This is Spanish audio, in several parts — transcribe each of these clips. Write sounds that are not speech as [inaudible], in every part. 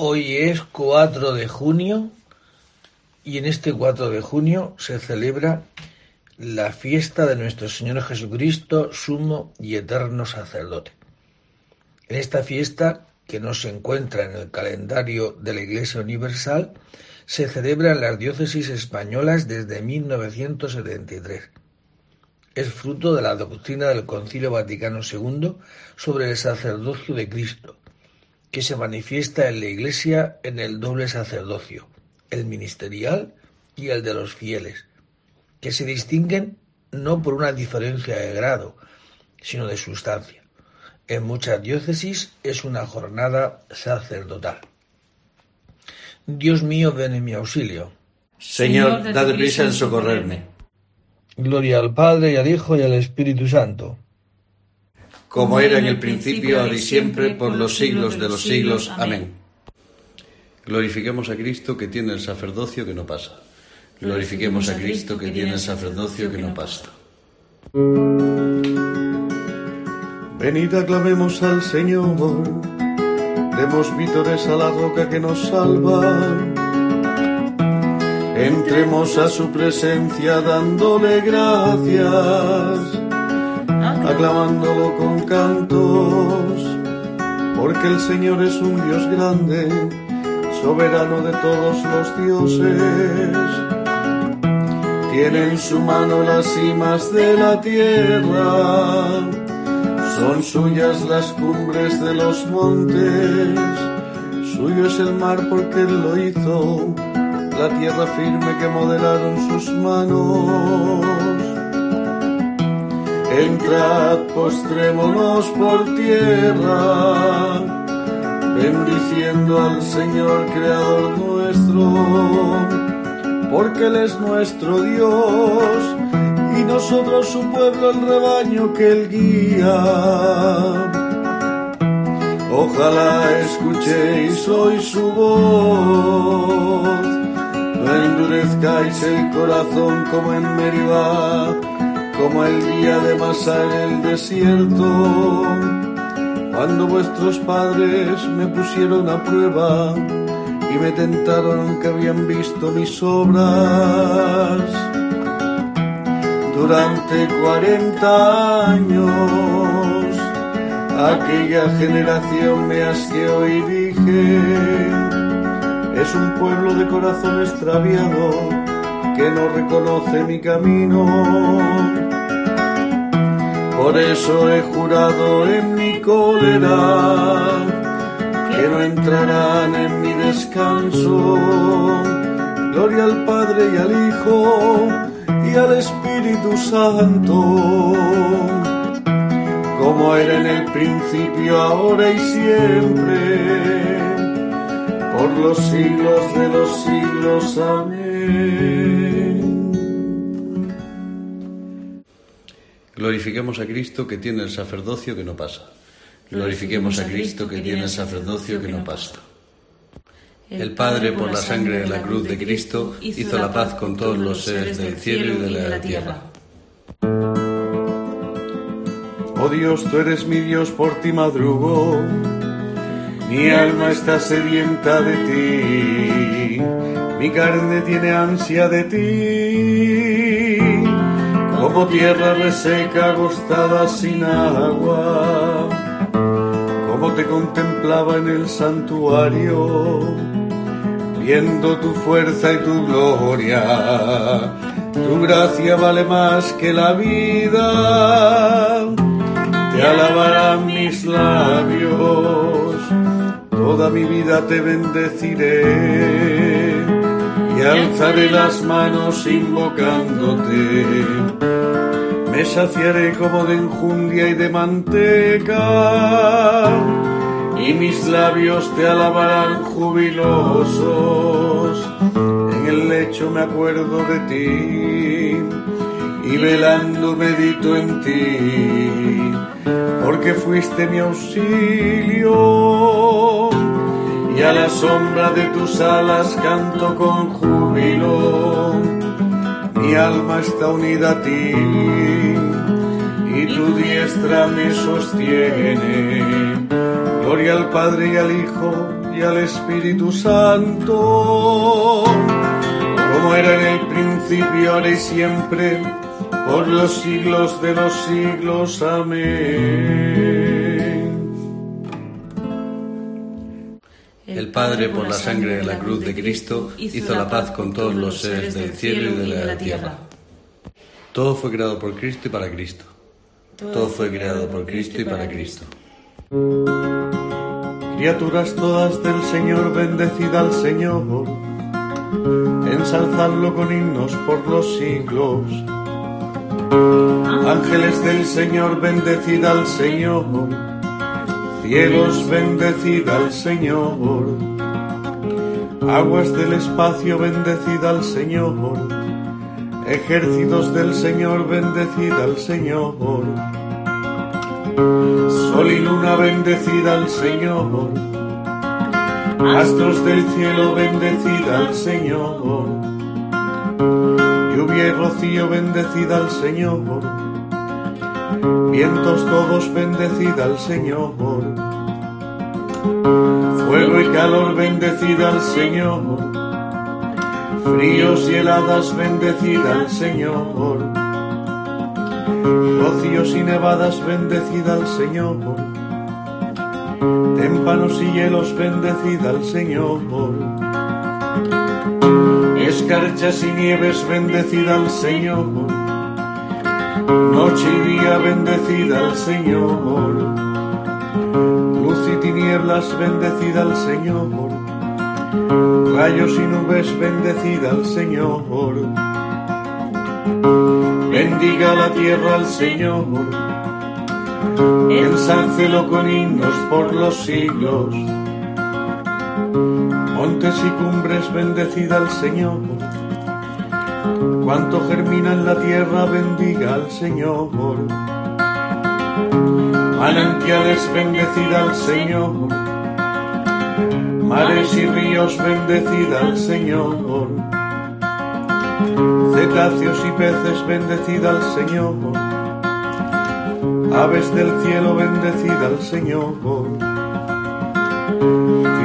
Hoy es 4 de junio y en este 4 de junio se celebra la fiesta de nuestro Señor Jesucristo, sumo y eterno sacerdote. En esta fiesta, que no se encuentra en el calendario de la Iglesia Universal, se celebra en las diócesis españolas desde 1973. Es fruto de la doctrina del Concilio Vaticano II sobre el sacerdocio de Cristo, que se manifiesta en la Iglesia en el doble sacerdocio, el ministerial y el de los fieles, que se distinguen no por una diferencia de grado, sino de sustancia. En muchas diócesis es una jornada sacerdotal. Dios mío, ven en mi auxilio. Señor, dad prisa en socorrerme. Gloria al Padre y al Hijo y al Espíritu Santo. Como era en el principio, ahora y siempre, por los siglos de los siglos. Amén. Glorifiquemos a Cristo que tiene el sacerdocio que no pasa. Glorifiquemos a Cristo que tiene el sacerdocio que no pasa. Venid aclamemos al Señor, demos vítores a la roca que nos salva. Entremos a su presencia dándole gracias, aclamándolo con cantos, porque el Señor es un Dios grande, soberano de todos los dioses tiene en su mano las cimas de la tierra, son suyas las cumbres de los montes, suyo es el mar porque él lo hizo, la tierra firme que modelaron sus manos. Entrad, postrémonos por tierra, bendiciendo al Señor Creador nuestro porque Él es nuestro Dios y nosotros su pueblo, el rebaño que Él guía. Ojalá escuchéis hoy su voz, no endurezcáis el corazón como en Meribá, como el día de Masa en el desierto, cuando vuestros padres me pusieron a prueba y me tentaron que habían visto mis obras. Durante cuarenta años aquella generación me asqueó y dije, es un pueblo de corazón extraviado que no reconoce mi camino. Por eso he jurado en mi cólera que no entrarán en mi descanso. Gloria al Padre y al Hijo y al Espíritu Santo, como era en el principio, ahora y siempre, por los siglos de los siglos. Amén. Glorifiquemos a Cristo que tiene el sacerdocio que no pasa. Glorifiquemos a Cristo que tiene el sacerdocio que no pasa. El Padre, por la sangre de la cruz de Cristo, hizo la paz con todos los seres del cielo y de la tierra. Oh Dios, tú eres mi Dios, por ti madrugo. Mi alma está sedienta de ti, mi carne tiene ansia de ti, como tierra reseca, agostada sin agua. Como te contemplaba en el santuario, viendo tu fuerza y tu gloria. Tu gracia vale más que la vida, te alabarán mis labios, toda mi vida te bendeciré y alzaré las manos invocándote me saciaré como de enjundia y de manteca, y mis labios te alabarán jubilosos. En el lecho me acuerdo de ti, y velando medito en ti, porque fuiste mi auxilio, y a la sombra de tus alas canto con júbilo mi alma está unida a ti y tu diestra me sostiene. Gloria al Padre y al Hijo y al Espíritu Santo, como era en el principio, ahora y siempre, por los siglos de los siglos. Amén. El Padre, por la sangre de la cruz de Cristo, hizo la paz con todos los seres del cielo y de la tierra. Todo fue creado por Cristo y para Cristo. Todo fue creado por Cristo y para Cristo. Criaturas todas del Señor, bendecida al Señor, ensalzadlo con himnos por los siglos. Ángeles del Señor, bendecida al Señor, cielos, bendecida al Señor, aguas del espacio, bendecida al Señor, ejércitos del Señor, bendecida al Señor Sol y luna bendecida al Señor. Astros del cielo bendecida al Señor. Lluvia y rocío bendecida al Señor. Vientos todos bendecida al Señor. Fuego y calor bendecida al Señor. Fríos y heladas bendecida al Señor rocíos y nevadas, bendecida al Señor. Témpanos y hielos, bendecida al Señor. Escarchas y nieves, bendecida al Señor. Noche y día, bendecida al Señor. Luz y tinieblas, bendecida al Señor. Rayos y nubes, bendecida al Señor Bendiga la tierra al Señor, ensálcelo con himnos por los siglos. Montes y cumbres, bendecida al Señor. Cuanto germina en la tierra, bendiga al Señor. Manantiales, bendecida al Señor. Mares y ríos, bendecida al Señor cetáceos y peces, bendecida al Señor. Aves del cielo, bendecida al Señor.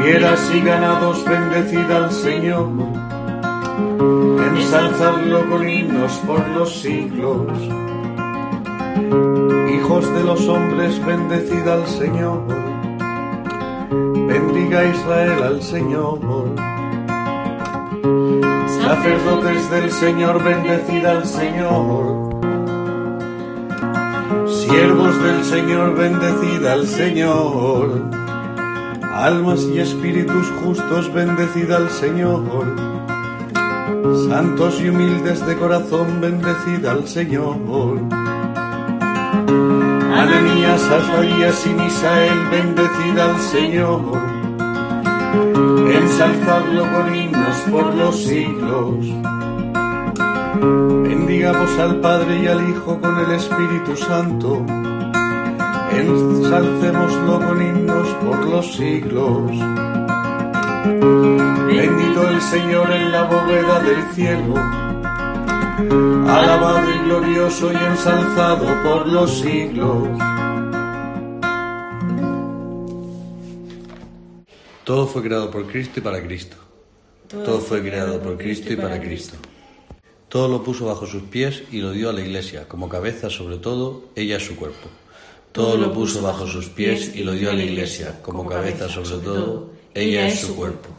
Fieras y ganados, bendecida al Señor. Ensalzadlo con himnos por los siglos. Hijos de los hombres, bendecida al Señor. Bendiga Israel al Señor sacerdotes del Señor, bendecida al Señor. Siervos del Señor, bendecida al Señor. Almas y espíritus justos, bendecida al Señor. Santos y humildes de corazón, bendecida al Señor. Ananías, Azarías y Misael, bendecida al Señor ensalzadlo con himnos por los siglos. Bendigamos al Padre y al Hijo con el Espíritu Santo. Ensalcémoslo con himnos por los siglos. Bendito el Señor en la bóveda del cielo. Alabado y glorioso y ensalzado por los siglos. Todo fue creado por Cristo y para Cristo. Todo fue creado por Cristo y para Cristo. Todo lo puso bajo sus pies y lo dio a la Iglesia, como cabeza sobre todo, ella es su cuerpo. Todo lo puso bajo sus pies y lo dio a la Iglesia, como cabeza sobre todo, ella es su cuerpo.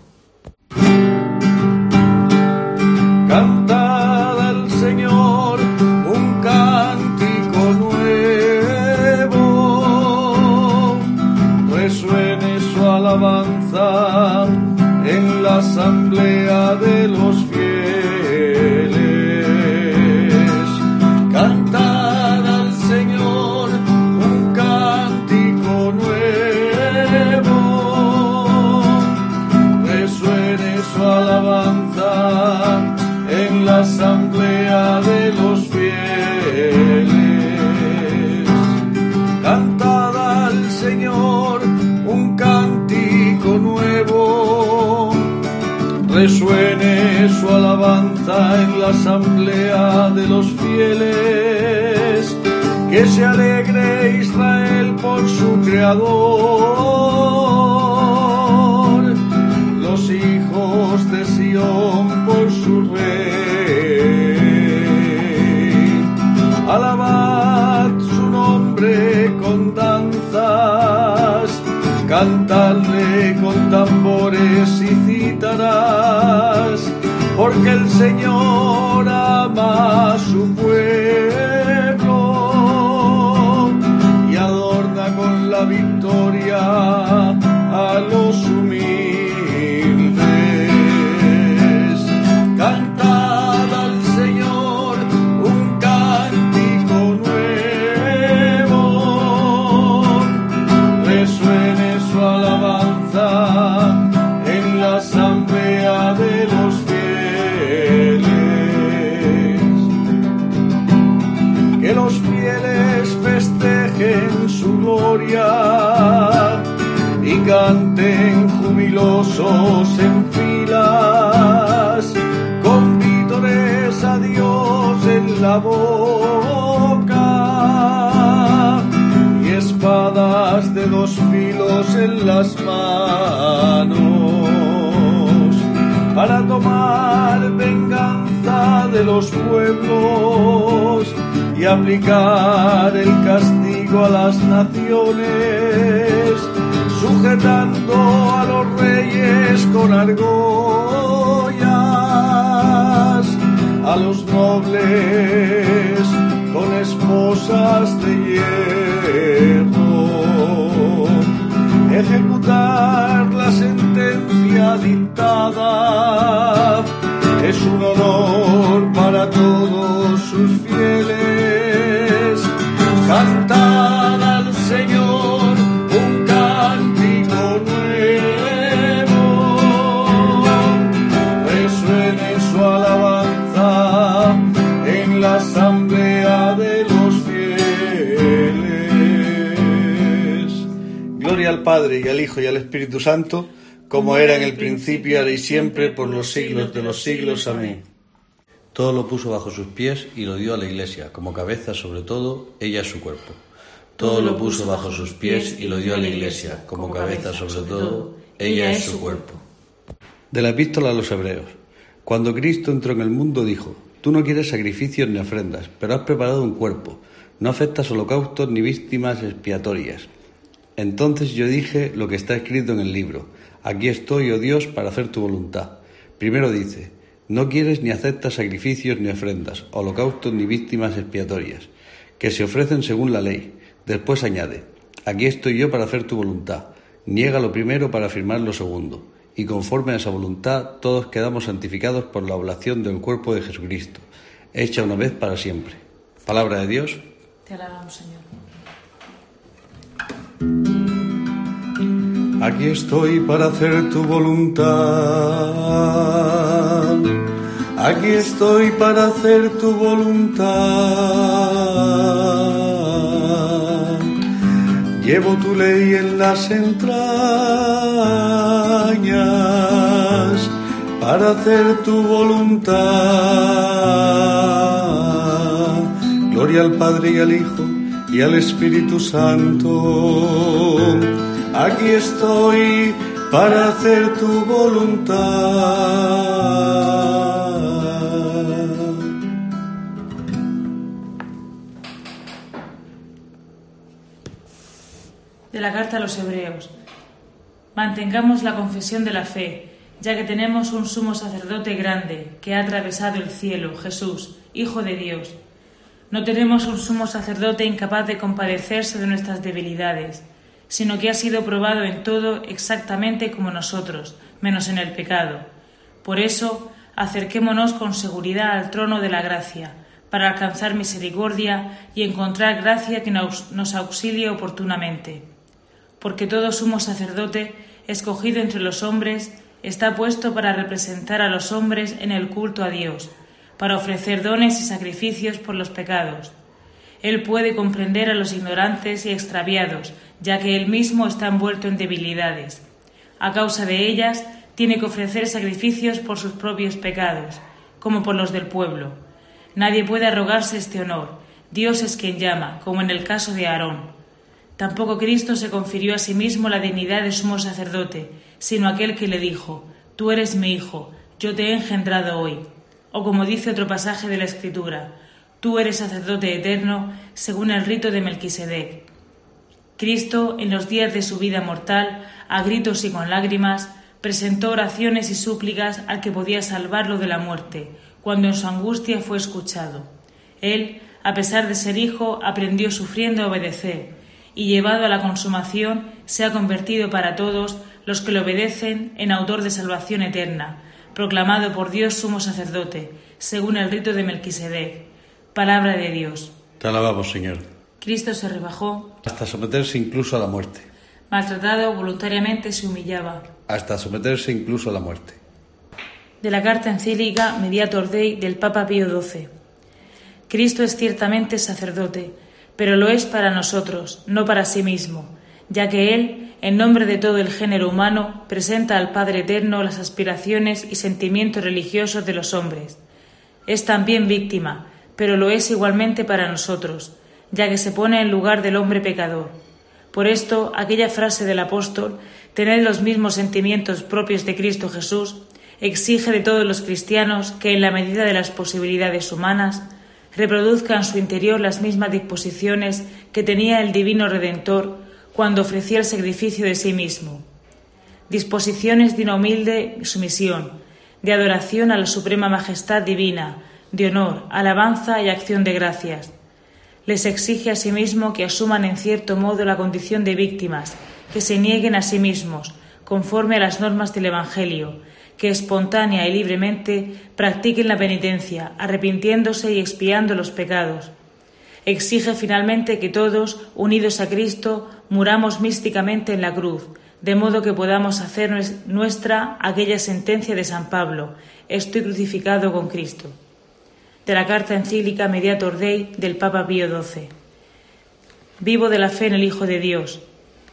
Para tomar venganza de los pueblos y aplicar el castigo a las naciones sujetando a los reyes con argollas, a los nobles con esposas de hierro, ejecutar la sentencia dictada es un honor para todos sus fieles. Padre y al Hijo y al Espíritu Santo, como era en el principio, ahora y siempre, por los siglos de los siglos. Amén. Todo lo puso bajo sus pies y lo dio a la Iglesia, como cabeza sobre todo, ella es su cuerpo. Todo lo puso bajo sus pies y lo dio a la Iglesia, como cabeza sobre todo, ella es su cuerpo. De la epístola a los Hebreos. Cuando Cristo entró en el mundo dijo, Tú no quieres sacrificios ni ofrendas, pero has preparado un cuerpo. No aceptas holocaustos ni víctimas expiatorias. Entonces yo dije lo que está escrito en el libro, aquí estoy, oh Dios, para hacer tu voluntad. Primero dice, no quieres ni aceptas sacrificios ni ofrendas, holocaustos ni víctimas expiatorias, que se ofrecen según la ley. Después añade, aquí estoy yo para hacer tu voluntad. Niega lo primero para afirmar lo segundo. Y conforme a esa voluntad, todos quedamos santificados por la oblación del cuerpo de Jesucristo, hecha una vez para siempre. Palabra de Dios. Te alabamos, Señor. Aquí estoy para hacer tu voluntad. Aquí estoy para hacer tu voluntad. Llevo tu ley en las entrañas para hacer tu voluntad. Gloria al Padre y al Hijo y al Espíritu Santo. Aquí estoy para hacer tu voluntad. De la carta a los Hebreos. Mantengamos la confesión de la fe, ya que tenemos un sumo sacerdote grande que ha atravesado el cielo, Jesús, Hijo de Dios no tenemos un sumo sacerdote incapaz de compadecerse de nuestras debilidades, sino que ha sido probado en todo exactamente como nosotros, menos en el pecado. Por eso, acerquémonos con seguridad al trono de la gracia, para alcanzar misericordia y encontrar gracia que nos auxilie oportunamente. Porque todo sumo sacerdote, escogido entre los hombres, está puesto para representar a los hombres en el culto a Dios para ofrecer dones y sacrificios por los pecados. Él puede comprender a los ignorantes y extraviados, ya que él mismo está envuelto en debilidades. A causa de ellas, tiene que ofrecer sacrificios por sus propios pecados, como por los del pueblo. Nadie puede arrogarse este honor. Dios es quien llama, como en el caso de Aarón. Tampoco Cristo se confirió a sí mismo la dignidad de sumo sacerdote, sino aquel que le dijo, Tú eres mi hijo, yo te he engendrado hoy. O como dice otro pasaje de la Escritura, tú eres sacerdote eterno según el rito de Melquisedec. Cristo, en los días de su vida mortal, a gritos y con lágrimas, presentó oraciones y súplicas al que podía salvarlo de la muerte, cuando en su angustia fue escuchado. Él, a pesar de ser hijo, aprendió sufriendo a obedecer, y llevado a la consumación, se ha convertido para todos los que le obedecen en autor de salvación eterna, proclamado por Dios sumo sacerdote, según el rito de Melquisedec. Palabra de Dios. Te alabamos, Señor. Cristo se rebajó hasta someterse incluso a la muerte. Maltratado, voluntariamente se humillaba. Hasta someterse incluso a la muerte. De la carta encílica Mediator Dei del Papa Pío XII. Cristo es ciertamente sacerdote, pero lo es para nosotros, no para sí mismo, ya que Él, en nombre de todo el género humano, presenta al Padre Eterno las aspiraciones y sentimientos religiosos de los hombres. Es también víctima, pero lo es igualmente para nosotros, ya que se pone en lugar del hombre pecador. Por esto, aquella frase del apóstol, tener los mismos sentimientos propios de Cristo Jesús, exige de todos los cristianos que, en la medida de las posibilidades humanas, reproduzcan en su interior las mismas disposiciones que tenía el Divino Redentor cuando ofrecía el sacrificio de sí mismo. Disposiciones de una humilde sumisión, de adoración a la suprema majestad divina, de honor, alabanza y acción de gracias. Les exige asimismo que asuman en cierto modo la condición de víctimas, que se nieguen a sí mismos, conforme a las normas del Evangelio, que espontánea y libremente practiquen la penitencia, arrepintiéndose y expiando los pecados. Exige finalmente que todos, unidos a Cristo, muramos místicamente en la cruz, de modo que podamos hacer nuestra aquella sentencia de San Pablo, estoy crucificado con Cristo de la carta encíclica Mediator Dei del Papa Pío XII. Vivo de la fe en el Hijo de Dios.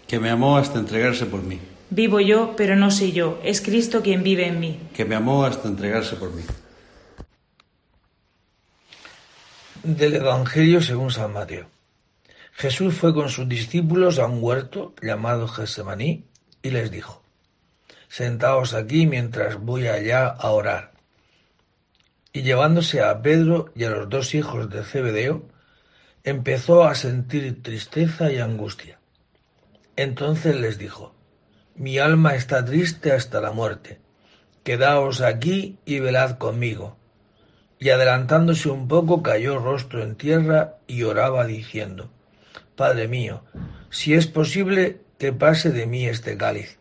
Que me amó hasta entregarse por mí. Vivo yo, pero no soy yo, es Cristo quien vive en mí. Que me amó hasta entregarse por mí. Del Evangelio según San Mateo. Jesús fue con sus discípulos a un huerto llamado Gesemaní y les dijo, Sentaos aquí mientras voy allá a orar. Y llevándose a Pedro y a los dos hijos de Zebedeo, empezó a sentir tristeza y angustia. Entonces les dijo, Mi alma está triste hasta la muerte, quedaos aquí y velad conmigo. Y adelantándose un poco cayó rostro en tierra y oraba diciendo, Padre mío, si es posible que pase de mí este cáliz,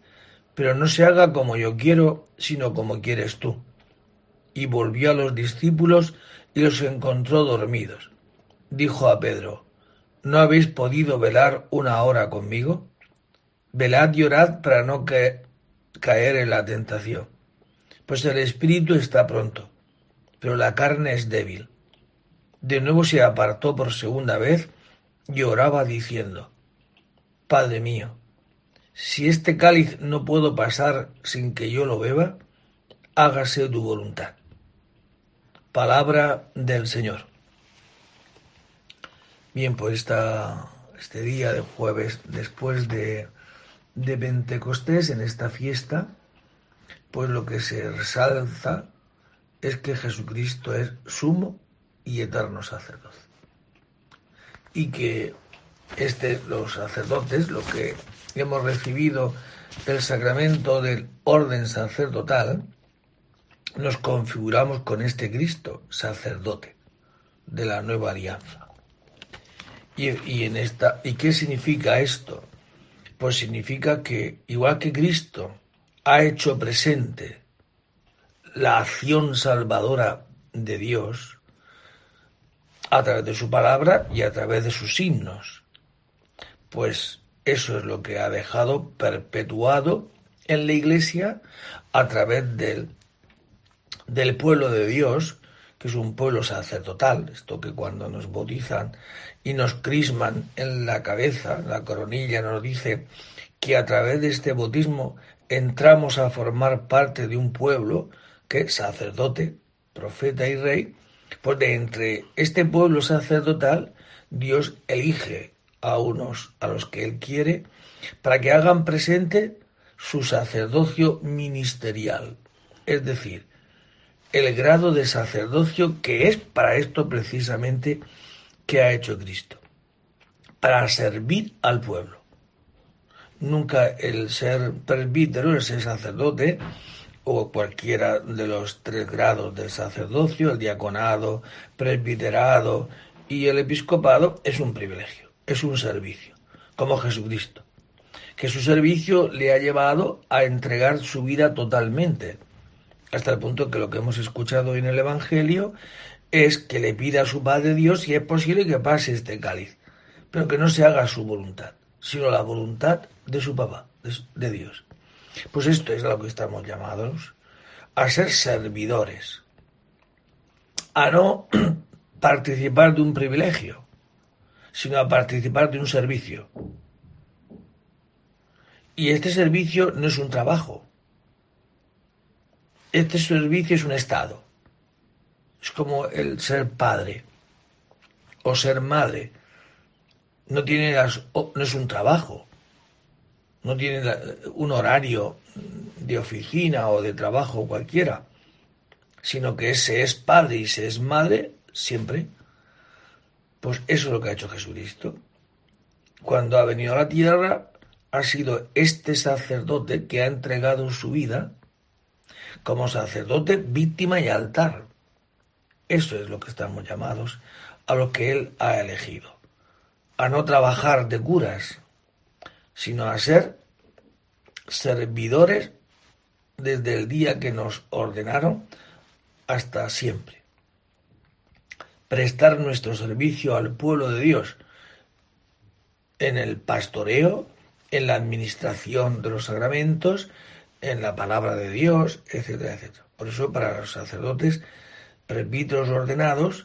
pero no se haga como yo quiero, sino como quieres tú y volvió a los discípulos y los encontró dormidos. Dijo a Pedro, ¿no habéis podido velar una hora conmigo? Velad y orad para no caer en la tentación, pues el espíritu está pronto, pero la carne es débil. De nuevo se apartó por segunda vez y oraba diciendo, Padre mío, si este cáliz no puedo pasar sin que yo lo beba, hágase tu voluntad. Palabra del Señor. Bien, pues esta, este día de jueves, después de, de Pentecostés, en esta fiesta, pues lo que se resalza es que Jesucristo es sumo y eterno sacerdote. Y que este, los sacerdotes, lo que hemos recibido el sacramento del orden sacerdotal, nos configuramos con este Cristo, sacerdote de la nueva alianza. Y, en esta, ¿Y qué significa esto? Pues significa que, igual que Cristo ha hecho presente la acción salvadora de Dios a través de su palabra y a través de sus signos, pues eso es lo que ha dejado perpetuado en la Iglesia a través del del pueblo de Dios, que es un pueblo sacerdotal, esto que cuando nos bautizan y nos crisman en la cabeza, la coronilla nos dice que a través de este bautismo entramos a formar parte de un pueblo que sacerdote, profeta y rey, pues de entre este pueblo sacerdotal Dios elige a unos a los que Él quiere para que hagan presente su sacerdocio ministerial, es decir, el grado de sacerdocio que es para esto precisamente que ha hecho Cristo, para servir al pueblo. Nunca el ser presbítero, el ser sacerdote, o cualquiera de los tres grados del sacerdocio, el diaconado, presbiterado y el episcopado, es un privilegio, es un servicio, como Jesucristo, que su servicio le ha llevado a entregar su vida totalmente, hasta el punto que lo que hemos escuchado en el Evangelio es que le pida a su Padre Dios si es posible que pase este cáliz, pero que no se haga su voluntad, sino la voluntad de su papá, de, Dios. Pues esto es a lo que estamos llamados, a ser servidores, a no [clears throat] participar de un privilegio, sino a participar de un servicio. Y este servicio no es un trabajo, este servicio es un estado. Es como el ser padre o ser madre. No tiene no es un trabajo. No tiene un horario de oficina o de trabajo cualquiera, sino que se es padre y se es madre siempre. Pues eso es lo que ha hecho Jesucristo. Cuando ha venido a la tierra, ha sido este sacerdote que ha entregado su vida como sacerdote, víctima y altar. Eso es lo que estamos llamados, a lo que Él ha elegido. A no trabajar de curas, sino a ser servidores desde el día que nos ordenaron hasta siempre. Prestar nuestro servicio al pueblo de Dios en el pastoreo, en la administración de los sacramentos, en la palabra de Dios, etcétera, etcétera. Por eso para los sacerdotes presbíteros ordenados,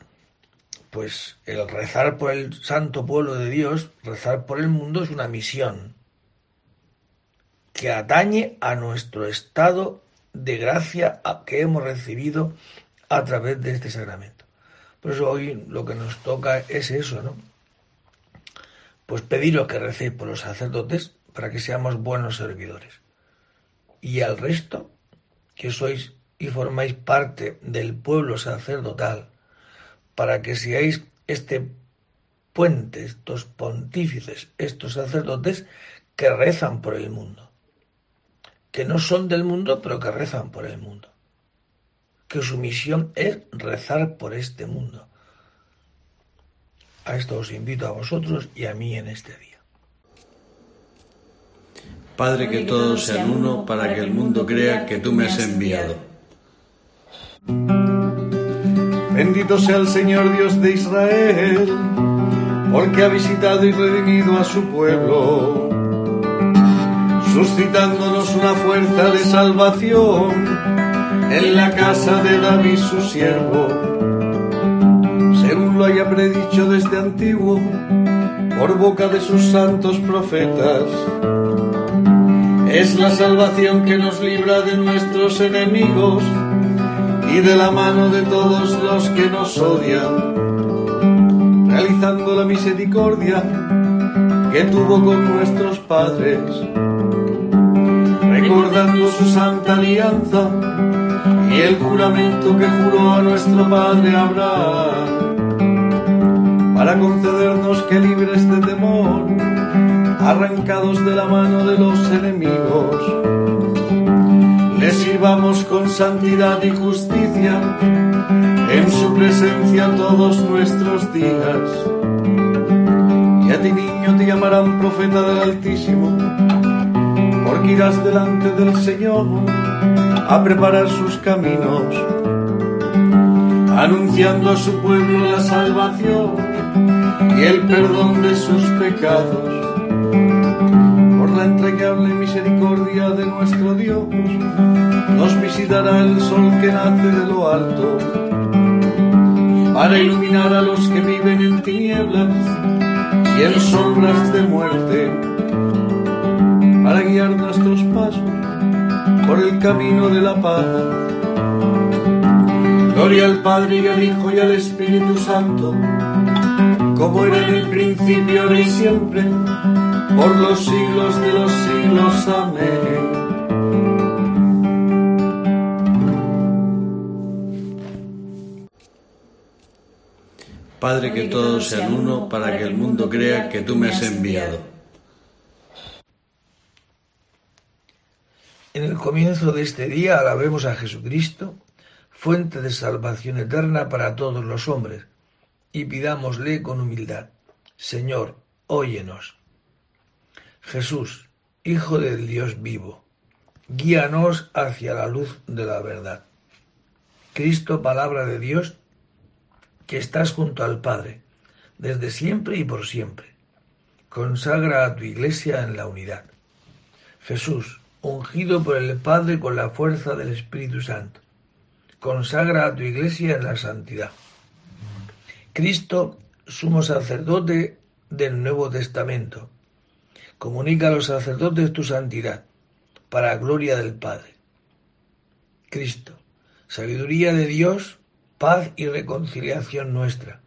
pues el rezar por el santo pueblo de Dios, rezar por el mundo es una misión que atañe a nuestro estado de gracia que hemos recibido a través de este sacramento. Por eso hoy lo que nos toca es eso, ¿no? Pues pediros que recéis por los sacerdotes para que seamos buenos servidores y al resto, que sois y formáis parte del pueblo sacerdotal, para que seáis este puente, estos pontífices, estos sacerdotes que rezan por el mundo, que no son del mundo, pero que rezan por el mundo, que su misión es rezar por este mundo. A esto os invito a vosotros y a mí en este día. Padre, que todos sean uno para que el mundo crea que tú me has enviado. Bendito sea el Señor Dios de Israel, porque ha visitado y redimido a su pueblo, suscitándonos una fuerza de salvación en la casa de David su siervo, según lo haya predicho desde antiguo por boca de sus santos profetas es la salvación que nos libra de nuestros enemigos y de la mano de todos los que nos odian, realizando la misericordia que tuvo con nuestros padres, recordando su santa alianza y el juramento que juró a nuestro padre Abraham, para concedernos que libres de temor arrancados de la mano de los enemigos. Le sirvamos con santidad y justicia en su presencia todos nuestros días. Y a ti niño te llamarán profeta del Altísimo, porque irás delante del Señor a preparar sus caminos, anunciando a su pueblo la salvación y el perdón de sus pecados la entrañable misericordia de nuestro Dios, nos visitará el sol que nace de lo alto, para iluminar a los que viven en tinieblas y en sombras de muerte, para guiar nuestros pasos por el camino de la paz. Gloria al Padre y al Hijo y al Espíritu Santo, como era en el principio, ahora y siempre por los siglos de los siglos. Amén. Padre, que todos sean uno para que el mundo crea que tú me has enviado. En el comienzo de este día alabemos a Jesucristo, fuente de salvación eterna para todos los hombres, y pidámosle con humildad, Señor, óyenos. Jesús, Hijo del Dios vivo, guíanos hacia la luz de la verdad. Cristo, palabra de Dios, que estás junto al Padre, desde siempre y por siempre. Consagra a tu iglesia en la unidad. Jesús, ungido por el Padre con la fuerza del Espíritu Santo. Consagra a tu iglesia en la santidad. Cristo, sumo sacerdote del Nuevo Testamento. Comunica a los sacerdotes tu santidad, para gloria del Padre. Cristo, sabiduría de Dios, paz y reconciliación nuestra.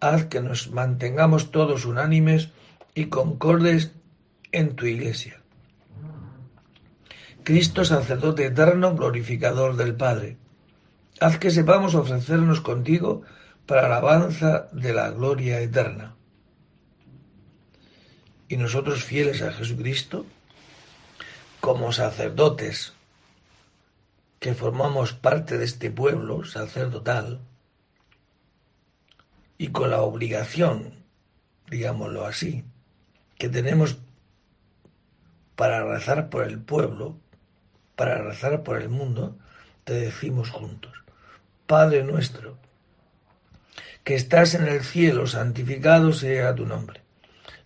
Haz que nos mantengamos todos unánimes y concordes en tu iglesia. Cristo, sacerdote eterno, glorificador del Padre. Haz que sepamos ofrecernos contigo para alabanza de la gloria eterna. Y nosotros fieles a Jesucristo, como sacerdotes que formamos parte de este pueblo sacerdotal y con la obligación, digámoslo así, que tenemos para rezar por el pueblo, para rezar por el mundo, te decimos juntos, Padre nuestro, que estás en el cielo, santificado sea tu nombre.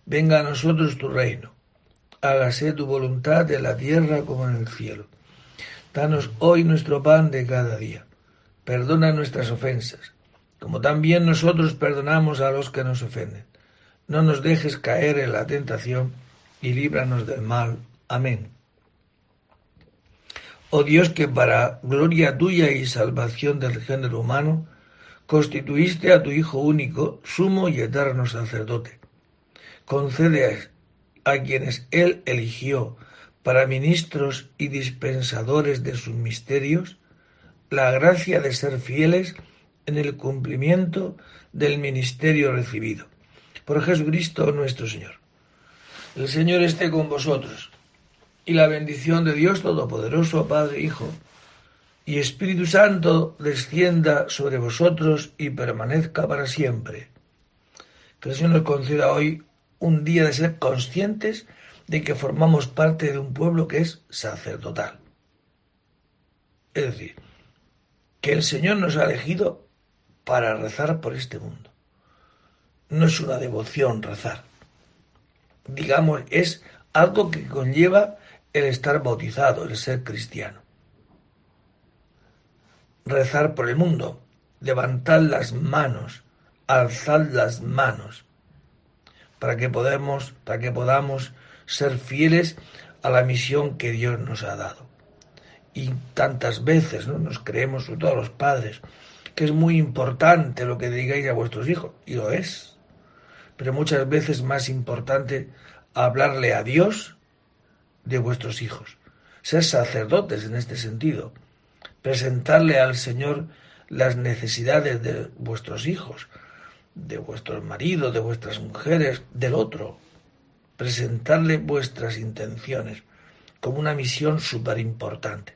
Venga a nosotros tu reino. Hágase tu voluntad en la tierra como en el cielo. Danos hoy nuestro pan de cada día. Perdona nuestras ofensas, como también nosotros perdonamos a los que nos ofenden. No nos dejes caer en la tentación y líbranos del mal. Amén. Oh Dios, que para gloria tuya y salvación del género humano, constituiste a tu Hijo único, sumo y eterno sacerdote. Concede a quienes Él eligió para ministros y dispensadores de sus misterios, la gracia de ser fieles en el cumplimiento del ministerio recibido. Por Jesucristo nuestro Señor. El Señor esté con vosotros, y la bendición de Dios Todopoderoso, Padre, Hijo y Espíritu Santo descienda sobre vosotros y permanezca para siempre. Que el Señor conceda hoy un día de ser conscientes de que formamos parte de un pueblo que es sacerdotal. Es decir, que el Señor nos ha elegido para rezar por este mundo. No es una devoción rezar. Digamos, es algo que conlleva el estar bautizado, el ser cristiano. Rezar por el mundo, levantar las manos, alzar las manos, para que podamos, para que podamos ser fieles a la misión que Dios nos ha dado. Y tantas veces ¿no? nos creemos, sobre todo los padres, que es muy importante lo que digáis a vuestros hijos, y lo es. Pero muchas veces más importante hablarle a Dios de vuestros hijos. Ser sacerdotes en este sentido. Presentarle al Señor las necesidades de vuestros hijos, de vuestros maridos, de vuestras mujeres, del otro, presentarle vuestras intenciones como una misión súper importante.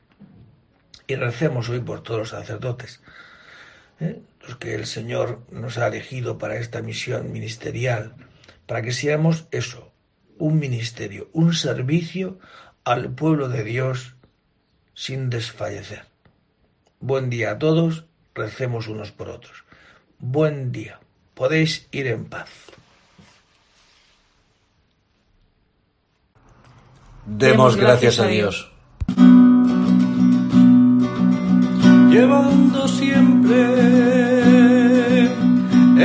Y recemos hoy por todos los sacerdotes, ¿eh? los que el Señor nos ha elegido para esta misión ministerial, para que seamos eso, un ministerio, un servicio al pueblo de Dios sin desfallecer. Buen día a todos, recemos unos por otros. Buen día, podéis ir en paz. Demos gracias a Dios. Llevando siempre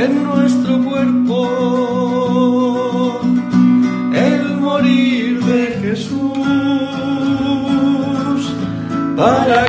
en nuestro cuerpo el morir de Jesús, para